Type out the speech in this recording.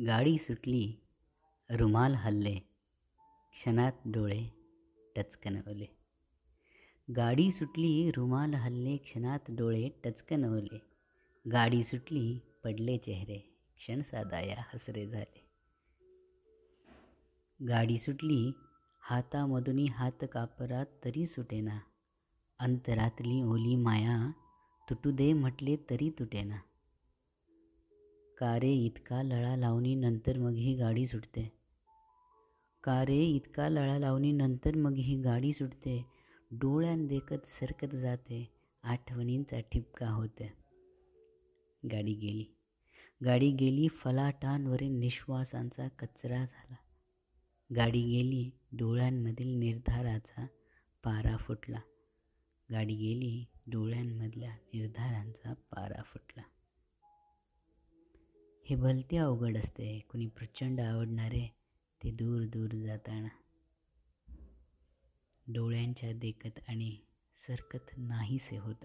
गाडी सुटली रुमाल हल्ले क्षणात डोळे टचकनवले. गाडी सुटली रुमाल हल्ले क्षणात डोळे टचकनवले. गाडी सुटली पडले चेहरे क्षण सादाया हसरे झाले. गाडी सुटली हातामधुनी हात कापरात तरी सुटेना. अंतरातली ओली माया तुटू दे म्हटले तरी तुटेना. का रे इतका लळा लावणी नंतर मग ही गाडी सुटते. का रे इतका लळा लावणी नंतर मग ही गाडी सुटते. डोळ्यान देखत सरकत जाते. आठवणींचा ठिपका होते. गाडी गेली. गाडी गेली फलाटांवरील निश्वासांचा कचरा झाला. गाडी गेली डोळ्यांमधील निर्धाराचा पारा फुटला. गाडी गेली डोळ्यांमधल्या निर्धारांचा पारा फुटला. हे भलते अवघड असते. कुणी प्रचंड आवडणारे ते दूर दूर जाताना. डोळ्यांच्या देखत आणि सरकत नाहीसे होता.